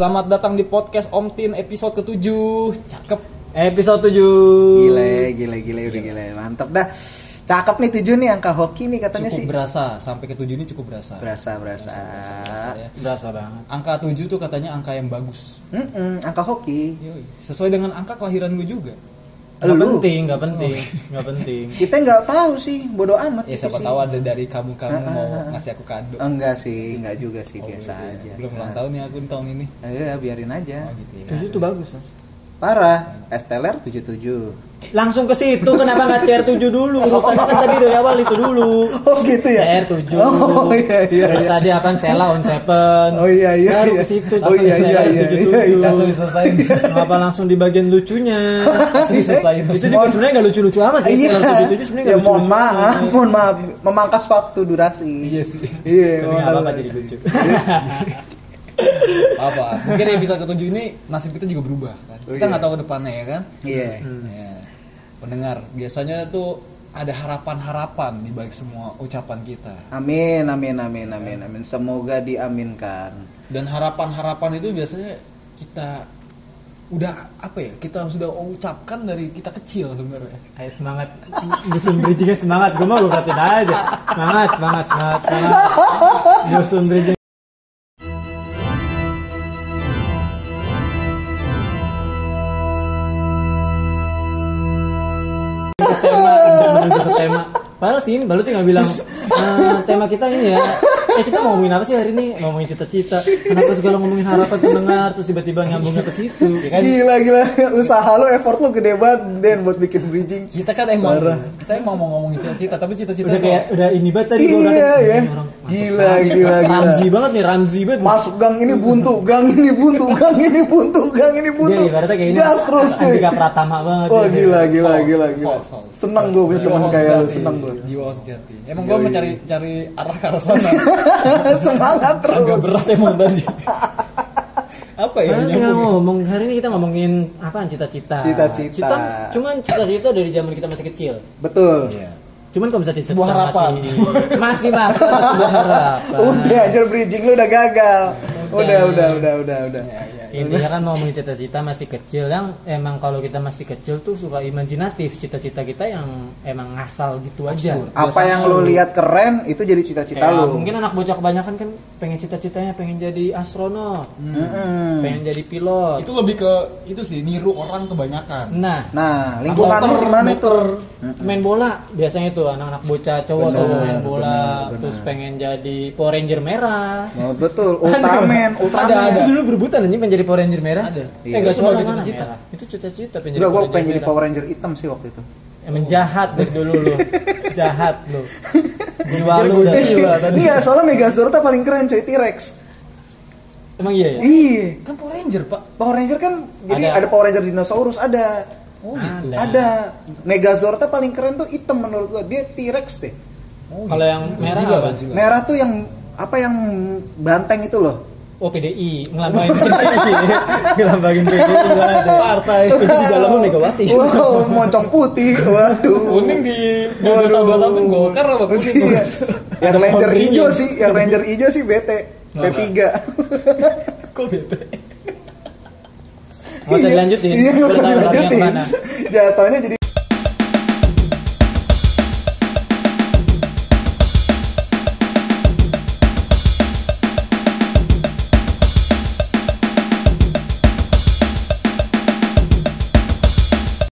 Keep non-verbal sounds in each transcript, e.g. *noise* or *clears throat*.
Selamat datang di podcast Om Tin episode ke-7 Cakep Episode 7 Gile, gile, gile, udah gile. Mantap dah. Cakep nih tujuh nih angka hoki nih katanya Cukup sih. berasa Sampai ke-7 ini cukup berasa Berasa, berasa. Berasa, berasa, ya. Berasa banget Angka 7 tuh katanya angka yang bagus Mm-mm, angka hoki. Yoi. Sesuai dengan angka kelahiran gue juga Gak Lu. penting, gak penting Gak penting *laughs* Kita nggak tahu sih, bodoh amat Ya siapa sih. tahu ada dari kamu-kamu mau ngasih aku kado Enggak sih, enggak juga sih, Oh, biasa gitu ya. aja. Belum ulang tahun ya aku tahun ini Ya, biarin aja. Oh gitu ya 7 tuh bagus mas Parah, Esteller 77. Langsung ke situ, kenapa gak CR7 dulu? Karena kan tadi dari awal itu dulu Oh gitu ya? CR7 Oh iya iya Terus iya. tadi apaan Sela on seven Oh iya iya. Baru iya. ke situ Oh iya iya iya. iya, iya. Langsung diselesain *laughs* Kenapa langsung di bagian lucunya Langsung diselesain Itu juga sebenarnya gak lucu-lucu amat sih Iya. Sela 77 sebenarnya Ya gak mohon maaf, mohon maaf, memangkas waktu durasi. Iya sih Iya, apa-apa jadi lucu *laughs* apa mungkin episode ke-7 ini nasib kita juga berubah kan Oh, kita iya. nggak tahu ke depannya ya kan Iya. Pendengar. Biasanya tuh ada harapan-harapan di balik semua ucapan kita. Amin, amin, amin, amin, amin. Semoga diaminkan. dan harapan-harapan itu biasanya kita udah apa ya kita sudah ucapkan dari kita kecil sebenarnya. Ayo semangat. Musim bridgingnya semangat. Gue mau gue katain aja. Semangat, semangat, semangat, semangat. Musim bridging Padahal sih ini baru tinggal bilang *laughs* "Eh, Tema kita ini ya Eh kita mau ngomongin apa sih hari ini? Ngomongin cita-cita Kenapa segala ngomongin harapan pendengar Terus tiba-tiba nyambungnya ke situ ya kan Gila gila, usaha lu, effort lu gede banget Den buat bikin bridging. kita kan emang Parah. kita emang mau ngomongin cita-cita tapi cita-cita Udah kayak udah ini banget tadi gua Iya udah ya. orang Gila gila gila. Ramzi banget nih, Ramzi banget. Masuk gang ini buntu, gang ini buntu, gang ini buntu, gang ini buntu. Dia ibaratnya kayak ini. Gas terus cuy. Andika Pratama banget. Wah dia. gila gila gila gila. Seneng gue punya teman kayak lu, sejati. seneng gue. jiwa sejati emang gue mencari cari arah ke arah sana *laughs* *laughs* Semangat agak terus. berat emang tadi *laughs* apa ya Nah, nyambung ngomong hari ini kita ngomongin apaan cita-cita. Cita-cita. Cita, cuman cita-cita dari zaman kita masih kecil. Betul. Iya. Cuman kalau bisa disebut Sebuah harapan. *laughs* masih masih masa sebuah harapan. Udah aja bridging lu udah gagal. Udah udah udah udah udah. Iya, iya. Intinya kan ngomongin cita-cita masih kecil yang emang kalau kita masih kecil tuh suka imajinatif cita-cita kita yang emang ngasal gitu aja. Absurd. Apa yang lu lihat keren itu jadi cita-cita Kayak lu. mungkin anak bocah kebanyakan kan pengen cita-citanya pengen jadi astronot, Mm-mm. pengen jadi pilot. itu lebih ke itu sih niru orang kebanyakan Nah, Nah, lingkungan gimana itu? main bola biasanya tuh anak-anak bocah cowok Benar, tuh main bola, benar, terus benar. pengen jadi Power Ranger merah. Oh, betul, *laughs* Ultraman, Ultraman. Ada, Itu dulu berebutan anjing pengen jadi Power Ranger merah. Ada. Eh Iya. Itu sebagai cita-cita. Itu cita-cita pengen Enggak, gua pengen jadi. Power Ranger hitam sih waktu itu. Emang jahat dari dulu lu. jahat lu. Jiwa lu dari juga tadi. Iya, soalnya Megazord tuh paling keren coy, T-Rex. Emang iya ya? Iya. kan Power Ranger pak Power Ranger kan jadi Ada. ada, Power Ranger dinosaurus ada. oh gitu Ada. Ada. Megazord tuh paling keren tuh hitam menurut gua. Dia T-Rex deh. oh, Kalau yang merah apa? Merah tuh yang apa yang banteng itu loh. Oh PDI, ngelambangin PDI. *laughs* ngelambangin PDI ya. Partai. Itu di dalamnya Megawati. Wow, moncong putih. Waduh. kuning di dua samping golkar apa kuning Iya. Yang Ada Ranger hijau sih, yang Ranger hijau sih bete. Kenapa? P3. *laughs* kok bete Nggak usah dilanjutin. Iya, yang dilanjutin. mana. Jatuhnya jadi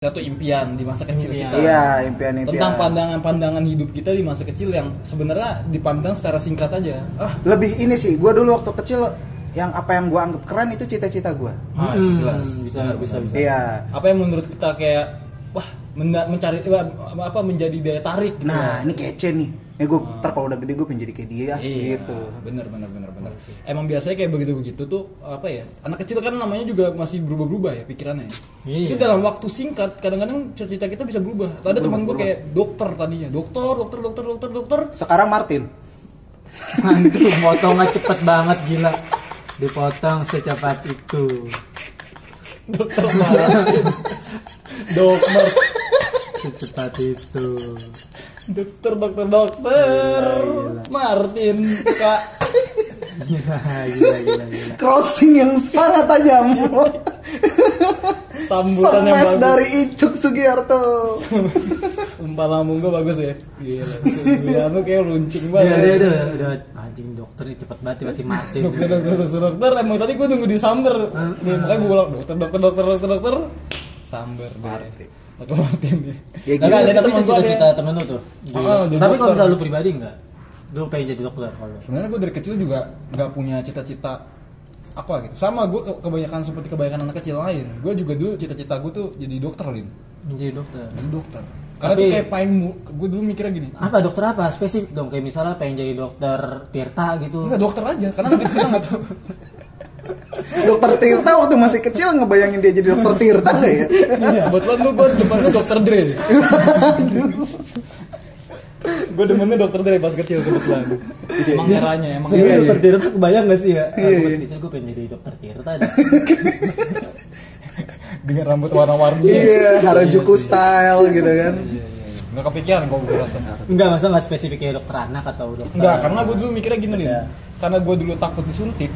satu impian di masa kecil Impian. kita Iya, impian-impian. tentang pandangan-pandangan hidup kita di masa kecil yang sebenarnya dipandang secara singkat aja ah Lebih ini sih, gue dulu waktu kecil yang apa yang gue anggap keren itu cita-cita gue. ah, Hmm, jelas bisa, bisa, bisa. Iya. apa yang menurut kita kayak wah menda- mencari wah, apa menjadi daya tarik gitu. Nah, ini kece nih. Nih gue ntar kalau udah gede gue pengen jadi kayak dia Iya, gitu. bener bener bener bener. Emang biasanya kayak begitu begitu tuh apa ya? Anak kecil kan namanya juga masih berubah-berubah ya pikirannya. Iya. Itu dalam waktu singkat kadang-kadang cita-cita kita bisa berubah. Ada teman gue kayak dokter tadinya, dokter, dokter, dokter, dokter, dokter. Sekarang Martin. Antum potongnya cepet banget gila. Dipotong secepat itu. Dokter dokter, Secepat itu. dokter, dokter, dokter. Gila, gila. Martin, kak. gila gila gila Crossing yang sangat tajam. Sambutan yang bagus. dari Icuk Sugiarto. Umpan lambung gue bagus ya. Gila. Gila lu kayak runcing Iya, banget. dia udah, udah anjing dokter ini cepet banget pasti mati. Dokter, dokter, dokter, dokter. Emang tadi gue nunggu di samber. Nih, makanya gue bilang dokter, dokter, dokter, dokter, dokter. Samber deh. Dokter Martin deh. Ya, gila. ada Tapi gue cita-cita temen lu tuh. Jadi jadi Tapi kalau misalnya lu pribadi enggak? Lu pengen jadi dokter kalau. Sebenarnya gue dari kecil juga nggak punya cita-cita apa gitu. Sama gue ke- kebanyakan seperti kebanyakan anak kecil lain. Gue juga dulu cita-cita gue tuh jadi dokter, Lin. Menjadi dokter. Jadi dokter. Karena Tapi- tuh kayak paling gue dulu mikirnya gini. Apa dokter apa? Spesifik dong kayak misalnya pengen jadi dokter Tirta gitu. Enggak dokter aja, karena kita nggak tahu. *laughs* Dokter Tirta waktu masih kecil ngebayangin dia jadi dokter Tirta nggak ya? Iya, kebetulan tuh gue depannya dokter Dre. gue demennya dokter Dre pas kecil kebetulan. Emang eranya, emang Iya, dokter iya. Tirta kebayang gak sih ya? Aku Iya, pas iya. kecil gue pengen jadi dokter Tirta deh. *laughs* dengan rambut warna-warni. Iya, Harajuku style gitu kan. Iya, iya. Nggak kepikiran kok gue rasa. Enggak, masa enggak spesifik kayak dokter anak atau dokter. Enggak, karena gue dulu mikirnya gini. Iya. Karena gue dulu takut disuntik,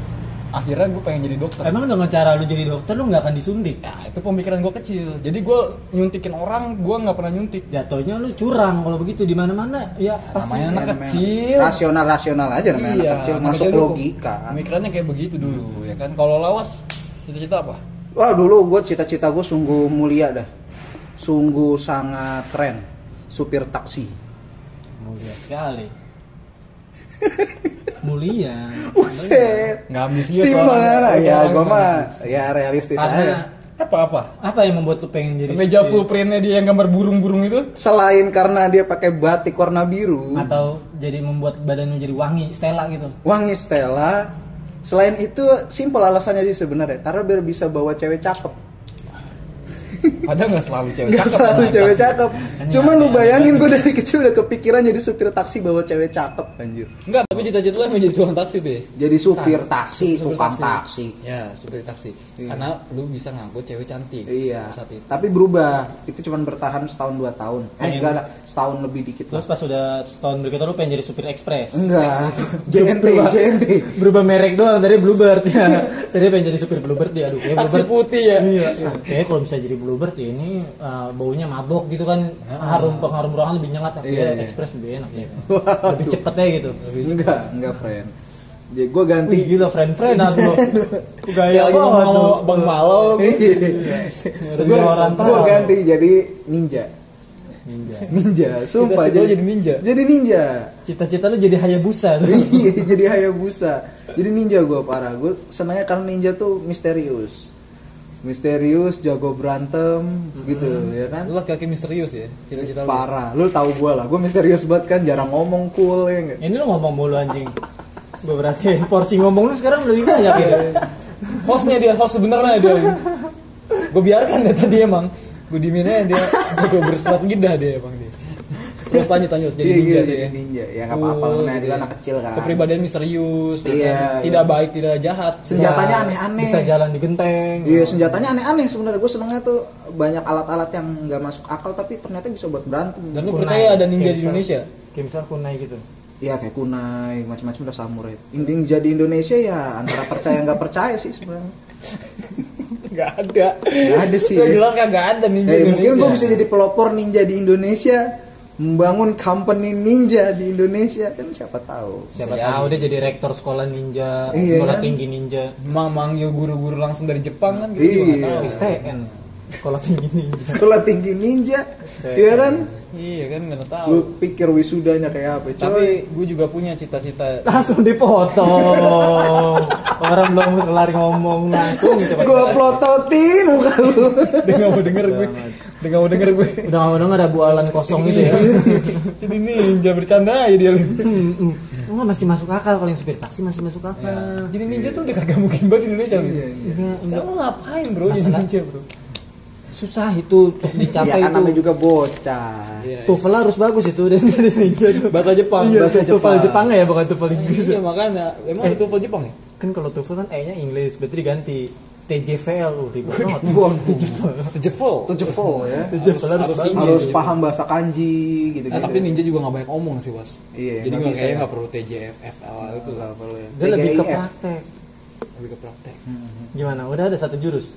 akhirnya gue pengen jadi dokter. Emang dengan cara lu jadi dokter lu nggak akan disuntik? Ya, itu pemikiran gue kecil. Jadi gue nyuntikin orang, gue nggak pernah nyuntik. Jatuhnya lu curang kalau begitu di mana-mana. Ya pasti. Namanya anak Ya, kecil. Rasional rasional aja namanya anak kecil anak masuk kecil dulu logika. Pemikirannya kayak begitu dulu, ya kan. Kalau lawas, cita-cita apa? Wah dulu gue cita-cita gue sungguh mulia dah, sungguh sangat keren, supir taksi. Mulia sekali. *laughs* Mulia. Buset. Nggak ambisius Si mana? Orang Ya gue mah ya realistis aja. Apa-apa? apa yang membuat lu pengen jadi Meja full printnya dia yang gambar burung-burung itu? Selain karena dia pakai batik warna biru, atau jadi membuat badan lu jadi wangi, Stella gitu. wangi Stella. Selain itu simpel alasannya sih sebenarnya, karena biar bisa bawa cewek cakep. Ada nggak selalu cewek Gak cakep? selalu cewek cakep. Cuman lu bayangin gue dari kecil udah kepikiran jadi supir taksi bawa cewek cakep anjir. Enggak, tapi cita-cita lu menjadi tukang taksi deh. Jadi supir Nah, taksi, supir tukang taksi. Ya, supir taksi. Iya. Karena lu bisa ngangkut cewek cantik. Iya. Saat itu. Tapi berubah. Itu cuman bertahan setahun dua tahun. Eh Pengen- enggak lah, setahun lebih dikit Terus pas udah setahun berikutnya lu pengen jadi supir ekspres. Enggak. *laughs* JNT, JNT. Berubah merek doang dari Bluebird ya. *laughs* Tadi pengen jadi supir Bluebird ya. Aduh, Taksi Bluebird putih ya. Iya. Kayaknya kalau bisa jadi Bluebird ya ini uh, baunya mabok gitu kan. Harum pengharum ruangan lebih nyengat. Iya, Iya, iya. ekspres lebih enak ya. Lebih cepet ya gitu. Enggak, enggak friend. Jadi gue ganti. Wih gila friend-friend aku. Gaya Kayak lagi banget mau tuh. Bang Malo. Gue ganti jadi ninja. Ninja. Ninja, sumpah Cita-cita lu jadi ninja? Jadi ninja. Cita-cita lu jadi Hayabusa *laughs* iya, jadi Hayabusa. Jadi ninja gue parah. Gue senangnya karena ninja tuh misterius. Misterius, jago berantem gitu, ya kan? Lu laki-laki misterius ya, cita-cita lu. Parah. Lu tahu gue lah. Gue misterius banget kan, jarang ngomong, cool ya enggak? Ini lu ngomong mulu anjing. Gue berarti *laughs* porsi ngomong lu sekarang lebih banyak ya. Hostnya dia, host sebenarnya dia. Gue biarkan deh tadi emang. Gue diemin aja dia. Gue berselat gidah dia emang dia. Terus lanjut lanjut jadi Iya, ninja iya, tuh jadi ya. ninja. Ya nggak apa-apa, Oh, namanya juga anak kecil kan. Kepribadian misterius, ya Iya, kan? iya. tidak baik, tidak jahat. Senjatanya Bisa- aneh-aneh. Bisa jalan di genteng. Iya senjatanya aneh-aneh sebenarnya gue senengnya tuh banyak alat-alat yang nggak masuk akal tapi ternyata bisa buat berantem. Dan lu percaya ada ninja di Indonesia? Kayak misal kunai gitu. Iya kayak kunai macam-macam udah samurai. Ninja di Indonesia ya antara percaya nggak percaya sih sebenarnya. *laughs* Gak ada. Nggak ada sih. Udah jelas kagak ada ninja Eh, mungkin gue bisa jadi pelopor ninja di Indonesia, membangun company ninja di Indonesia kan siapa tahu. Siapa Bisa tahu dia jadi rektor sekolah ninja, Iya, sekolah kan? tinggi ninja. Emang manggil guru-guru langsung dari Jepang kan gitu Iya. tahu. STN. Sekolah tinggi ninja. Sekolah tinggi ninja, iya kan? Iya kan nggak tahu. Lu pikir wisudanya kayak apa? Coy. Tapi gue juga punya cita-cita Langsung dipotong. Orang belum kelar ngomong langsung gue plototin muka lu. Dia nggak mau denger gue. Dia nggak mau denger gue. Udah nggak mau ada bualan kosong gitu ya. Jadi ninja bercanda aja dia. Hmm, hmm. Enggak masih masuk akal kalau yang supir taksi masih masuk akal. Jadi ninja tuh udah kagak mungkin banget di Indonesia. Iya, iya. Enggak, enggak. Kamu ngapain bro jadi ninja bro? Susah itu untuk Ya dicapai kan namanya itu. juga bocah. Iya. TOEFL harus bagus itu *laughs* dan jadi ninja tuh. Bahasa Jepang. Iya, bahasa TOEFL Jepang. Jepang ya bukan TOEFL Inggris. Iya makanya. Emang Eh. itu TOEFL Jepang ya? Kan kalau TOEFL kan E-nya English, berarti diganti. TJVL oh, ribet banget. Itu jefol ya. TJVL harus harus. Harus paham bahasa kanji gitu Nah, tapi ninja juga nggak banyak omong sih was. Iya, Jadi nggak kayaknya ya. nggak perlu TJFL itu. Nggak perlu ya. dia lebih ke praktek Lebih ke praktek. gimana udah ada satu jurus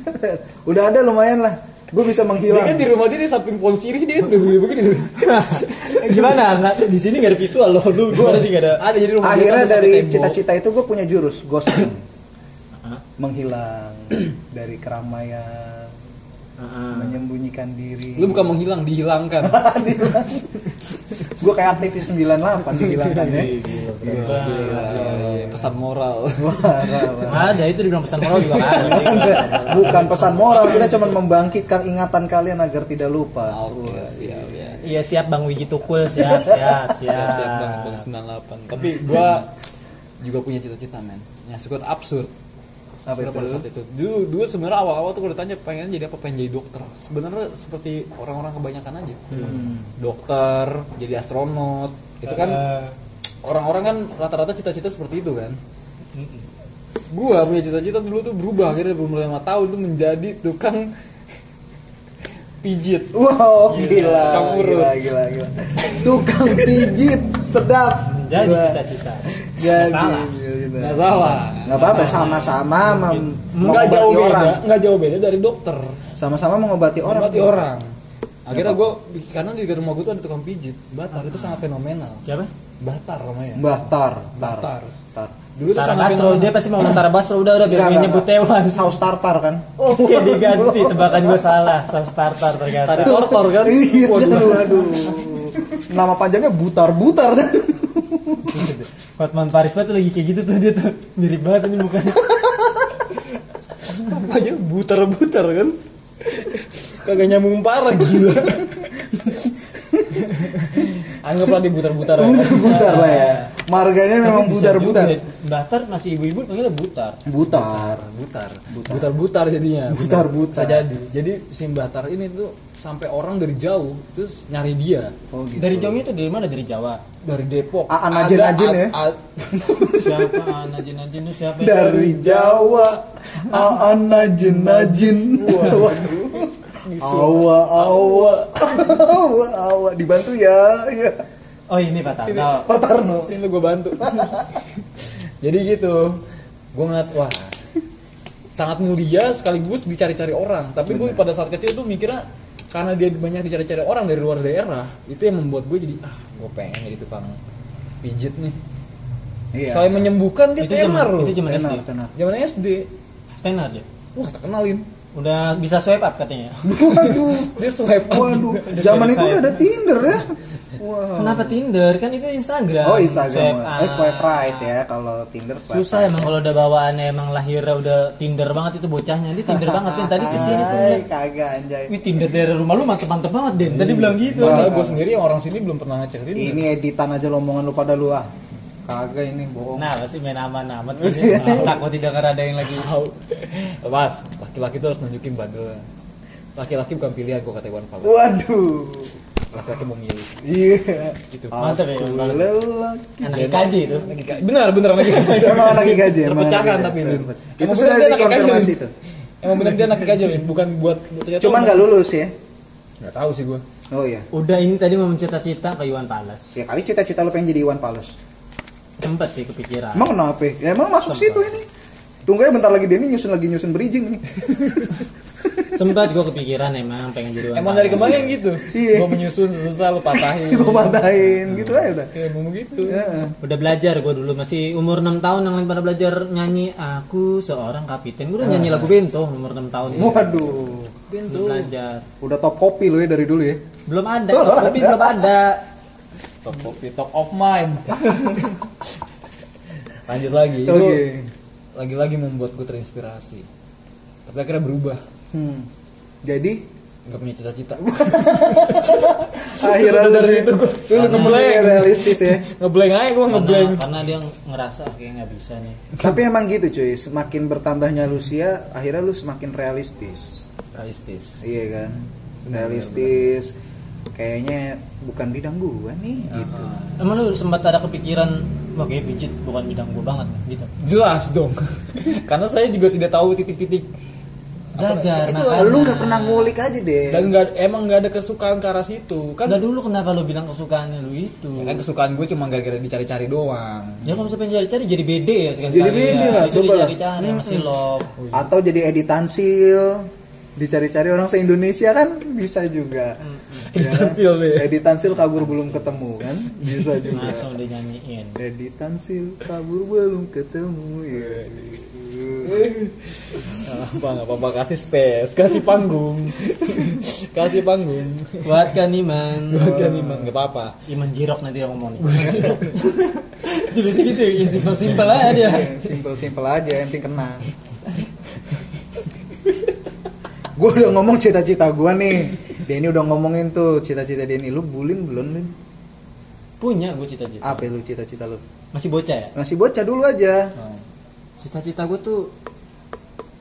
*laughs* Udah ada lumayan lah. Gue bisa Dia menghilang. kan di rumah dia di samping pohon sirih dia udah begini begini. *laughs* gimana nggak di sini nggak ada visual loh lu gimana sih nggak ada Ada jadi rumah dia Akhirnya kan dari cita-cita itu gue punya jurus ghosting. Hah? Menghilang *clears throat* dari keramaian, Heeh. menyembunyikan diri. Lu bukan menghilang, dihilangkan. *laughs* gue kayak aktivis 98 dihilangkan ya. *laughs* Iya, iya, iya. Pesan moral. *laughs* Ada itu dibilang pesan moral juga ada Bukan pesan moral, kita cuma membangkitkan ingatan kalian agar tidak lupa. Oke, siap ya. iya siap bang Wiji Tukul siap siap siap Siap siap banget bang 98. Tapi gua juga punya cita-cita men. Yang suka absurd. Apa itu? pada saat itu? Dulu, dulu sebenarnya awal-awal tuh gue ditanya pengen jadi apa, pengen jadi dokter. Sebenarnya seperti orang-orang kebanyakan aja. Hmm. Dokter, jadi astronot, itu kan Eh, orang-orang kan rata-rata cita-cita seperti itu kan. Gua punya cita-cita dulu tuh berubah akhirnya belum lima tahun tuh menjadi tukang *laughs* pijit. Wow, Gila. gila, Tukang urut. gila, gila, gila. Tukang pijit, sedap. jadi cita-cita Nggak salah gitu. Nggak salah. Nggak apa-apa, sama-sama Nggak jauh mengobati beda, orang. nggak jauh beda dari dokter. Sama-sama mengobati orang. Mengobati orang. Akhirnya gue, karena di rumah gue tuh ada tukang pijit, Batar itu sangat fenomenal. siapa Batar namanya. Mbah Tar, Tar. Batar. Tar. Dulu tuh Tara sangat Basro fenomenal. dia pasti mau Tara Basro udah udah biar nyebut. Tewan Saus tartar kan? *laughs* oke diganti tebakan gue salah saus tartar ternyata Tari tortor kan? Iya, Waduh. waduh, waduh. Nama panjangnya butar-butar *laughs* Hotman Parisma tuh lagi kayak gitu tuh dia tuh mirip banget ini mukanya Aja butar-butar kan. Kagak nyambung parah gila. Anggaplah di butar-butar. ya. Butar lah ya. Marganya memang butar-butar. Batar masih ibu-ibu panggilnya butar Butar. Butar. Butar-butar jadinya. Butar-butar. Bisa jadi. Jadi si Batar ini tuh sampai orang dari jauh terus nyari dia Oh gitu. dari jauhnya tuh dari mana dari Jawa dari Depok. Aan Ada- Najin-Najin ya? a- siapa ah, Najin Najin itu siapa ya? Dari Jawa, Aan Najin Najin. Waduh. Awa, awa, awa, awa. Dibantu ya, ya. oh ini Pak Sini. Tarno Pak Tarno. sini lu gue bantu jadi gitu gue ngeliat wah sangat mulia sekaligus dicari-cari orang tapi gue pada saat kecil tuh mikirnya karena dia banyak dicari-cari orang dari luar daerah itu yang membuat gue jadi ah gue pengen jadi tukang pijit nih. Iya. selain menyembuhkan dia Itu zaman- tenar loh. itu zaman SD tenar. zaman SD tenar dia? Wah tak kenalin udah bisa swipe up katanya Waduh. *laughs* dia swipe up Waduh, zaman itu udah ada Tinder ya. Wah. kenapa Tinder kan itu Instagram Oh Instagram, Swipe eh, swipe right ya kalau Tinder swipe susah right. emang kalau udah bawaannya emang lahirnya udah Tinder banget itu bocahnya ini Tinder banget Den tadi ke sini tuh kagak anjay. Wih Tinder dari rumah lu mantep-mantep banget Den tadi bilang gitu gue sendiri yang orang sini belum pernah ngecek Tinder. Ini editan aja lo omongan lu pada lu ah. Kagak ini bohong. Nah pasti main aman amat takut tidak ada yang lagi Tahu. Mas, laki-laki tuh harus nunjukin bandel. Laki-laki bukan pilihan gue kata Iwan Fals. Waduh. Laki-laki mau milih. Iya. Gitu. Mantap ya, lelaki. anak IKJ itu Lagi ka- benar, benar lagi. *laughs* Emang anak gaji emang Terpecahkan tapi. Itu Emang sudah dikonfirmasi itu. Emang benar dia anak Lin. bukan buat Cuman nggak lulus ya. Nggak tahu sih gue. Oh iya. udah ini tadi mau mencita-cita ke Iwan Pales Ya kali cita-cita lu pengen jadi Iwan Fals. Sempet sih kepikiran Emang kenapa? Ya, emang masuk Sempat. situ ini. Tunggu ya bentar lagi Denny nyusun lagi nyusun bridging nih. *laughs* sempet gue kepikiran emang pengen jadi Emang dari kemarin gitu. Iya. Gue menyusun susah lu patahin. *laughs* Gue matahin gitu aja udah. Kayak mau begitu. Ya. udah belajar gue dulu masih umur 6 tahun yang lain pada belajar nyanyi aku seorang kapiten gue udah nyanyi lagu bento umur 6 tahun Waduh. Belum belajar Udah top kopi lu ya dari dulu ya. belum ada tapi belum ada *laughs* Top kopi, top of mind. *laughs* Lanjut lagi. Itu Oke. lagi-lagi membuat gue terinspirasi. Tapi akhirnya berubah. Hmm. Jadi Gak punya cita-cita. *laughs* akhirnya dari situ gue Lu ngeblank realistis ya. *laughs* ngeblank aja gue ngeblank. karena dia ngerasa kayak nggak bisa nih Tapi emang gitu cuy, semakin bertambahnya usia, akhirnya lu semakin realistis. Realistis. Iya kan? Realistis. Kayaknya bukan bidang gua nih gitu. emang lu sempat ada kepikiran wah kayak pijit bukan bidang gue banget gitu? Jelas dong. *laughs* Karena saya juga tidak tahu titik-titik. Belajar itu makanya. lu nggak pernah ngulik aja deh dan nggak emang nggak ada kesukaan ke arah situ kan? Udah dulu kenapa lu bilang kesukaannya lu itu? Ya kan kesukaan gue cuma gara-gara dicari-cari doang. Ya kalau misalnya cari-cari jadi BD ya sekali Jadi BD lah, Itu coba. lah. dicari-cari masih love. atau jadi editan sil dicari-cari orang se Indonesia kan bisa juga. Editan sil deh. editan sil kabur belum ketemu kan? Bisa *laughs* juga. Langsung dia nyanyiin. editan sil kabur belum ketemu ya. Apa nggak apa-apa kasih space kasih panggung. Kasih panggung. Buat kan Iman. bukan iman nggak apa-apa. Iman Jirok nanti yang ngomong bisa gitu ya, simpel-simpel aja dia. simple simple aja yang penting kena gue udah ngomong cita-cita gue nih Denny udah ngomongin tuh cita-cita Denny lu bulin belum nih Punya gue cita-cita. apa lu cita-cita lu Masih bocah ya? ngasih bocah dulu aja Nah, Cita-cita gue tuh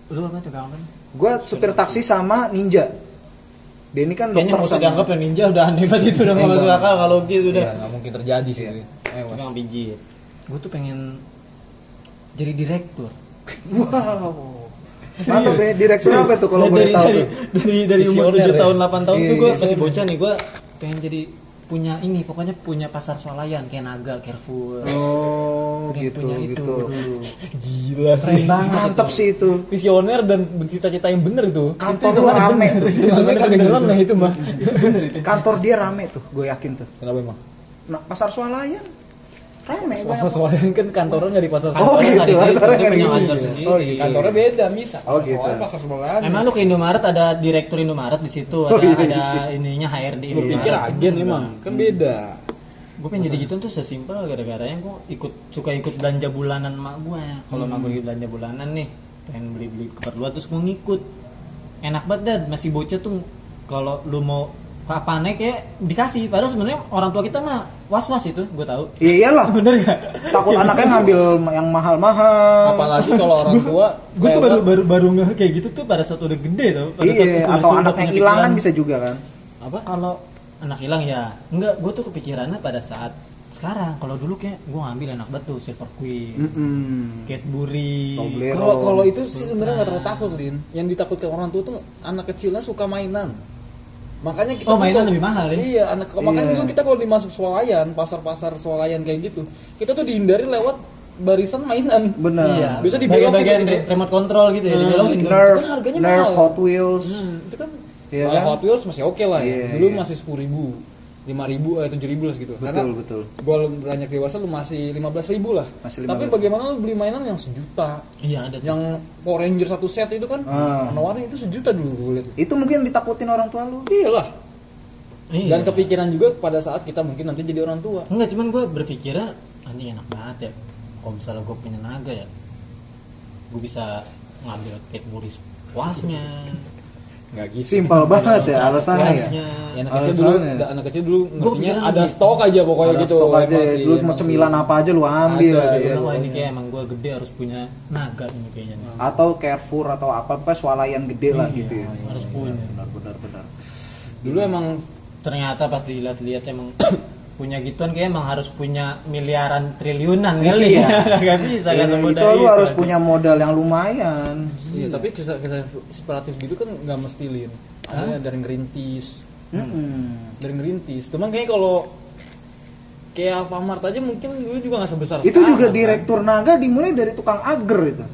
lu apa tuh kawan? gue supir taksi sama ninja Denny kan Kayaknya dokter sama- dianggap yang ninja udah aneh banget itu udah nggak masuk akal kalau gitu udah. ya nggak mungkin terjadi sih Iya. Eh, was. Tukang pijit. Gue tuh pengen jadi direktur. *laughs* wow Mantap deh, direktur apa tuh kalau boleh tahu dari, tuh? dari dari umur Visioner 7 ya? tahun 8 tahun Iya, tuh gue iya, masih visioner. bocah nih gue pengen jadi punya ini pokoknya punya pasar swalayan kayak Naga, Carrefour. Oh, Pengen gitu punya itu gitu. dulu. gila banget. Mantap itu. sih itu. visioner dan cita-cita yang bener itu Kantor itu rame bener. tuh. itu namanya kagak nyeleneh itu mah Kantor dia rame tuh, gue yakin tuh. kenapa emang Nah, pasar swalayan rame Masa banyak. soalnya kan kantornya nggak di pasar Oh, Swalayan. gitu. Dia punya kantor sendiri. Oh, gitu. kantornya beda bisa Oh, Pasar gitu. Pasar Swalayan. Emang lu ke Indomaret ada direktur Indomaret di situ, Oh, ada iya, ada iya. ininya HRD lu pikir agen emang kan beda gue pengen jadi gitu tuh sesimpel gara-garanya gue ikut suka ikut belanja bulanan mak gue kalau mak gue belanja bulanan nih pengen beli beli keperluan terus gue ngikut enak banget dan masih bocah tuh kalau lu mau apa naik ya dikasih. Padahal sebenarnya orang tua kita mah was was itu gue tahu. Iya iyalah. *laughs* bener gak Takut anaknya ngambil yang mahal-mahal. apalagi kalau orang tua gue tuh kayak baru baru baru nggak kayak gitu tuh pada saat udah gede tuh pada saat Iya, gua atau anaknya hilang kan bisa juga kan. apa? Kalau anak hilang ya enggak gue tuh kepikirannya pada saat sekarang. Kalau dulu kayak gue ngambil enak banget tuh silver queen Mm-mm. Cadbury Toblerone. kalau kalau itu sih sebenarnya nggak terlalu takut lin. Yang ditakutkan orang tua tuh anak kecilnya suka mainan makanya kita Oh, mainan tuh- lebih mahal, ya? iya anak makanya Iya. dulu kita kalau dimasuk swalayan pasar-pasar swalayan kayak gitu kita tuh dihindari lewat barisan mainan Benar. Iya. Bisa dibelokin bagian gitu. remote control gitu ya, dibelokin. gitu. Nerf, Kan harganya Nerf mahal. Hot Wheels. Hmm, itu kan Iya kalau kan? Hot Wheels masih oke lah ya. Iya, Dulu iya. masih sepuluh ribu, lima ribu, eh tujuh ribu lah segitu. Betul, betul. Gua beranjak dewasa lu masih lima belas ribu lah. Masih Tapi 15. bagaimana lu beli mainan yang sejuta? Iya ada tuh. Yang Power Ranger satu set itu kan Ah. warna-warni itu sejuta dulu gue lihat. Itu mungkin ditakutin orang tua lu. Iya lah. Iya. Dan kepikiran juga pada saat kita mungkin nanti jadi orang tua. Enggak, cuman gue berpikirnya anjing enak banget ya. Kalau misalnya gue punya naga ya, gue bisa ngambil Cadbury puasnya. Nggak gitu. Simpel banget ya alasannya ya. Ya, anak kecil dulu, anak kecil dulu ngertinya ada gitu. stok aja pokoknya Ada gitu. stok aja ya. Masih- Lu mau masih- cemilan apa aja lu ambil Ada, aja iya. ya. Wah ini kayak emang gue gede harus punya naga ini kayaknya. nih. Atau Carrefour atau apa apa swalayan gede lah Iya, gitu ya. harus punya. Benar benar benar. Dulu emang Ternyata pas dilihat-lihat emang *coughs* punya gituan kayak emang harus punya miliaran triliunan kali Iya. ya. *laughs* Gak bisa kan Iya, itu lu harus punya modal yang lumayan. Iya, tapi kisah kisah inspiratif gitu kan nggak mesti lin. Ada dari ngerintis, Mm-mm. dari ngerintis. Cuman kayaknya kalau kayak Alfamart aja mungkin dulu juga nggak sebesar Itu sekarang, juga kan? direktur naga dimulai dari tukang ager itu.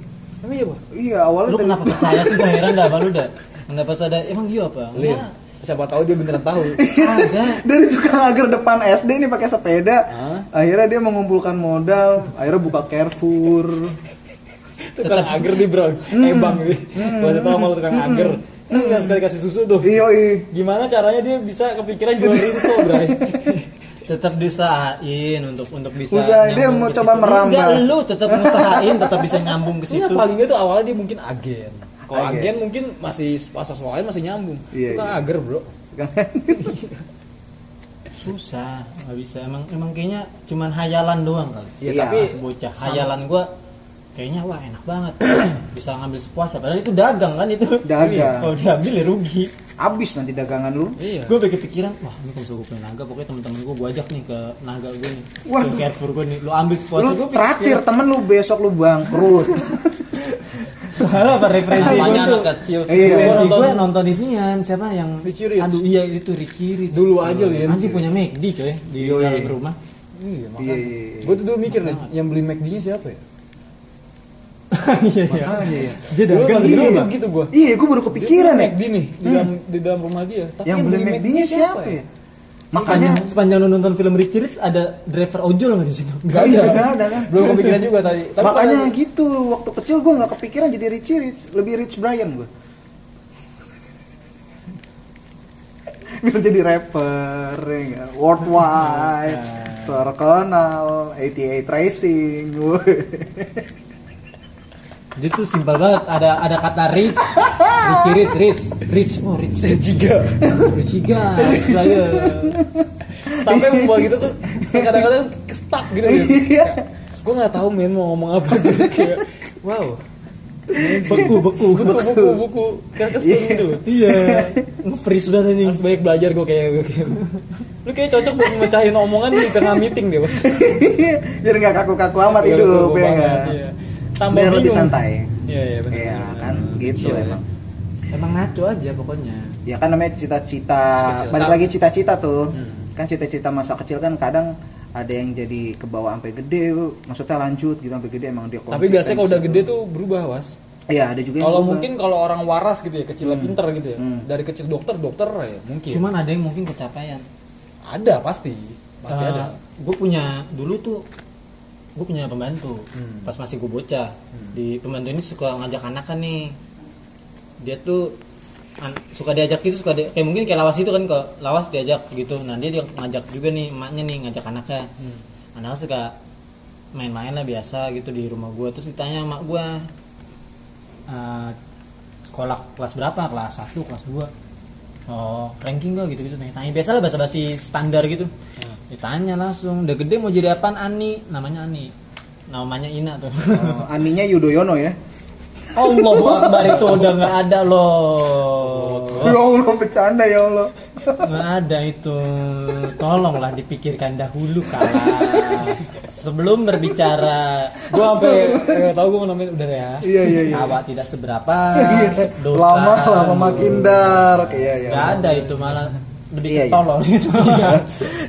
Emang iya, Pak? Iya awalnya Lu dari- kenapa percaya sih gue heran dah lu dah. Nggak pas ada emang dia apa? Lin, siapa tahu dia beneran tahu. Ada. *laughs* dari tukang agar depan SD nih pakai sepeda. Hah? Akhirnya dia mengumpulkan modal, akhirnya buka Carrefour. Tukang agar di bro, eh bang, gua tahu sama lu tukang agar. Kan nggak sekali kasih susu tuh. Iya, iya. Gimana caranya dia bisa kepikiran jual rinso, bray? *laughs* tetap diusahain untuk untuk bisa Usaha, dia mau coba situ. merambah. Enggak, lu tetap *laughs* usahain tetap bisa nyambung ke Iya situ paling nggak tuh awalnya dia mungkin agen. Kalau Agen. agen mungkin masih pasar soalnya masih nyambung. Iya, Tukang iya. agar bro. *laughs* susah nggak bisa emang emang kayaknya cuman hayalan doang kali Ya, Iya, tapi Pas bocah hayalan gua kayaknya wah enak banget *clears throat* bisa ngambil sepuasnya padahal itu dagang kan itu Dagang. kalau diambil ya rugi Abis nanti dagangan lu. Iya. gue bikin pikiran wah ini kalau gue punya naga pokoknya temen-temen gue gue ajak nih ke naga gue nih Waduh. ke Carrefour gue nih lu ambil sepuasnya Lu gue traktir temen lu besok lu bangkrut. *laughs* salah apa referensi gue tuh kecil. Iya, Gua referensi nonton gue nonton inian siapa yang Richie Rich. aduh iya itu Ricky Rich Dulu aja, Lin. anjing punya McD coy di Yoi. dalam rumah Iya, Iya, makanya. iya, iya. Gue tuh dulu mikir nih, yang beli McD-nya siapa ya? Iya iya Makanya ya. dia dagang di rumah gitu gue. Iya, gue baru kepikiran ya. McD nih di dalam di dalam rumah dia. Tapi Yang beli McD-nya siapa ya? makanya Makanya sepanjang lu nonton film Ricky Rich ada driver ojol nggak di situ Gak Iya, ada. nggak ada kan? Belum kepikiran juga tadi. Tapi makanya pada- gitu waktu kecil gue nggak kepikiran jadi Richie Rich lebih Rich Brian gue *laughs* biar jadi rapper ya worldwide terkenal 88 Racing woi. *laughs* Dia tuh simpel banget. Ada ada kata rich, rich, rich, rich, rich, oh rich, Jiga. rich juga, saya. Sampai membuat gitu tuh kadang-kadang stuck gitu ya. Iya. Gue nggak tahu men mau ngomong apa gitu kayak wow. Beku, beku, Buku buku buku kayak kesel gitu loh. Iya, nge-freeze banget ini. Harus banyak belajar gue kayak gue kayak. Lu kayak cocok buat mecahin omongan di tengah meeting deh, Bos. biar nggak kaku-kaku amat Iya, hidup ya banget, nggak iya. Tambah biar lebih bingung. santai Iya, iya benar. Iya benar, kan gitu Iya. emang Emang ngaco aja pokoknya. ya kan namanya cita-cita balik lagi cita-cita tuh Hmm. kan cita-cita masa kecil kan kadang ada yang jadi ke bawah sampai gede maksudnya lanjut gitu sampai gede emang dia Tapi biasanya kalau udah gede tuh berubah, Was. iya ada juga yang Kalau mungkin kalau orang waras gitu ya, kecilnya pinter gitu ya. Hmm. Dari kecil dokter, dokter ya mungkin. Cuman ada yang mungkin kecapaian. ada pasti. Pasti Eh, ada. Gue punya dulu tuh gue punya pembantu. Hmm. pas masih gue bocah. Di pembantu ini suka ngajak anak kan nih. Dia tuh an- suka diajak gitu suka di- kayak mungkin kayak lawas itu kan ke lawas diajak gitu. Nah dia, dia ngajak juga nih emaknya nih ngajak anaknya. Hmm. anaknya suka main-main lah biasa gitu di rumah gue terus ditanya emak gue "Eh, sekolah kelas berapa? Kelas 1 kelas 2 oh ranking gak gitu gitu tanya tanya biasa lah bahasa basi standar gitu ditanya langsung. Udah gede mau jadi apaan? Ani. Namanya Ani. Namanya Ina tuh. Oh, Aninya Yudhoyono ya Allah Akbar itu udah nggak ada loh. Ya Allah bercanda ya Allah. Nggak ada itu. Tolonglah dipikirkan dahulu kalah sebelum berbicara. Gue sampai nggak tahu gue mau udah ya. iya iya iya. Awak tidak seberapa Iya. dosa. Lama lama makin dark iya iya. Nggak ada itu malah lebih Iya, iya. tolol *laughs* gitu